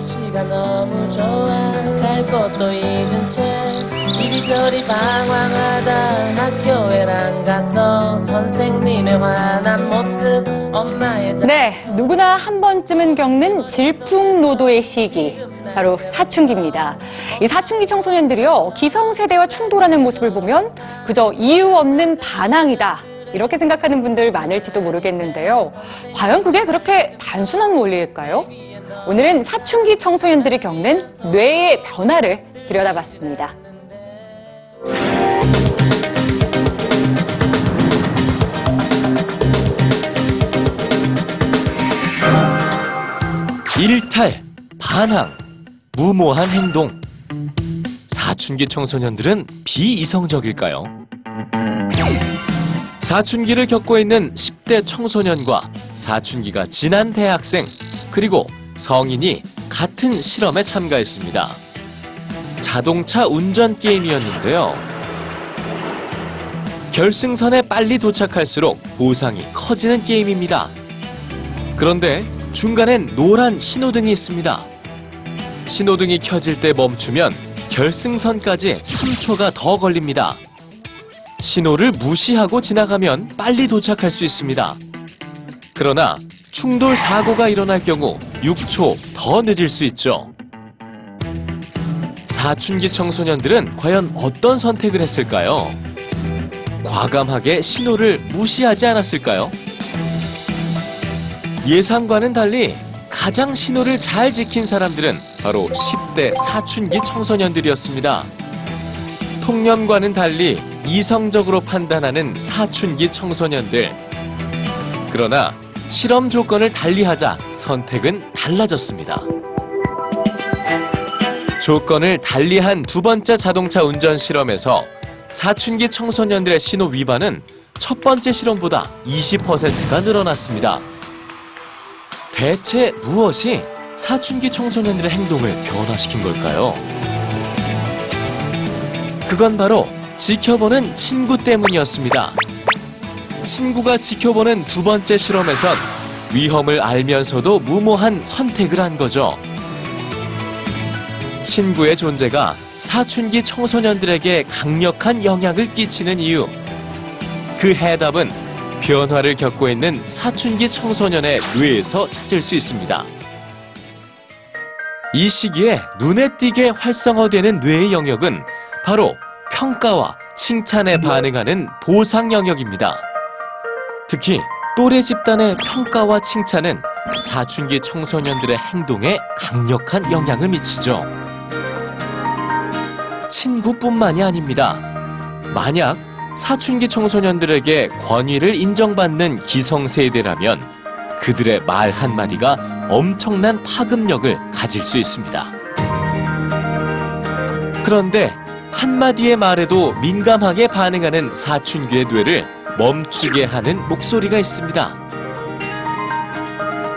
날씨가 너무 좋아 갈 곳도 잊은 채 이리저리 방황하다 학교에랑 가서 선생님의 화난 모습 엄마의 자- 네, 누구나 한 번쯤은 겪는 질풍노도의 시기. 바로 사춘기입니다. 이 사춘기 청소년들이요, 기성세대와 충돌하는 모습을 보면 그저 이유 없는 반항이다. 이렇게 생각하는 분들 많을지도 모르겠는데요. 과연 그게 그렇게 단순한 원리일까요? 오늘은 사춘기 청소년들이 겪는 뇌의 변화를 들여다봤습니다. 일탈, 반항, 무모한 행동. 사춘기 청소년들은 비이성적일까요? 사춘기를 겪고 있는 10대 청소년과 사춘기가 지난 대학생, 그리고 성인이 같은 실험에 참가했습니다. 자동차 운전 게임이었는데요. 결승선에 빨리 도착할수록 보상이 커지는 게임입니다. 그런데 중간엔 노란 신호등이 있습니다. 신호등이 켜질 때 멈추면 결승선까지 3초가 더 걸립니다. 신호를 무시하고 지나가면 빨리 도착할 수 있습니다. 그러나 충돌 사고가 일어날 경우 6초 더 늦을 수 있죠. 사춘기 청소년들은 과연 어떤 선택을 했을까요? 과감하게 신호를 무시하지 않았을까요? 예상과는 달리 가장 신호를 잘 지킨 사람들은 바로 10대 사춘기 청소년들이었습니다. 통념과는 달리 이성적으로 판단하는 사춘기 청소년들. 그러나 실험 조건을 달리하자 선택은 달라졌습니다. 조건을 달리한 두 번째 자동차 운전 실험에서 사춘기 청소년들의 신호 위반은 첫 번째 실험보다 20%가 늘어났습니다. 대체 무엇이 사춘기 청소년들의 행동을 변화시킨 걸까요? 그건 바로 지켜보는 친구 때문이었습니다. 친구가 지켜보는 두 번째 실험에선 위험을 알면서도 무모한 선택을 한 거죠. 친구의 존재가 사춘기 청소년들에게 강력한 영향을 끼치는 이유. 그 해답은 변화를 겪고 있는 사춘기 청소년의 뇌에서 찾을 수 있습니다. 이 시기에 눈에 띄게 활성화되는 뇌의 영역은 바로 평가와 칭찬에 반응하는 보상 영역입니다. 특히 또래 집단의 평가와 칭찬은 사춘기 청소년들의 행동에 강력한 영향을 미치죠. 친구뿐만이 아닙니다. 만약 사춘기 청소년들에게 권위를 인정받는 기성세대라면 그들의 말 한마디가 엄청난 파급력을 가질 수 있습니다. 그런데 한마디의 말에도 민감하게 반응하는 사춘기의 뇌를 멈 추게 하는 목소리가 있습니다.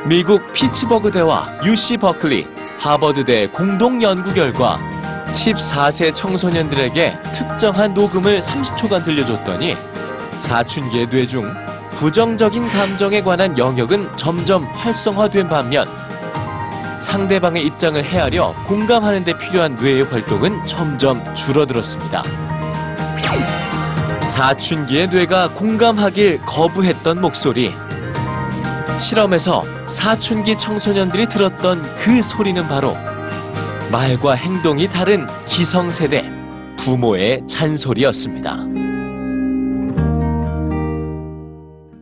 미국 피츠버그 대와 UC 버클리, 하버드대 공동 연구 결과 14세 청소년들에게 특정한 녹음을 30초간 들려줬더니 사춘기의 뇌 중 부정적인 감정에 관한 영역은 점점 활성화된 반면 상대방의 입장을 헤아려 공감하는 데 필요한 뇌의 활동은 점점 줄어들었습니다. 사춘기의 뇌가 공감하길 거부했던 목소리. 실험에서 사춘기 청소년들이 들었던 그 소리는 바로 말과 행동이 다른 기성세대 부모의 잔소리였습니다.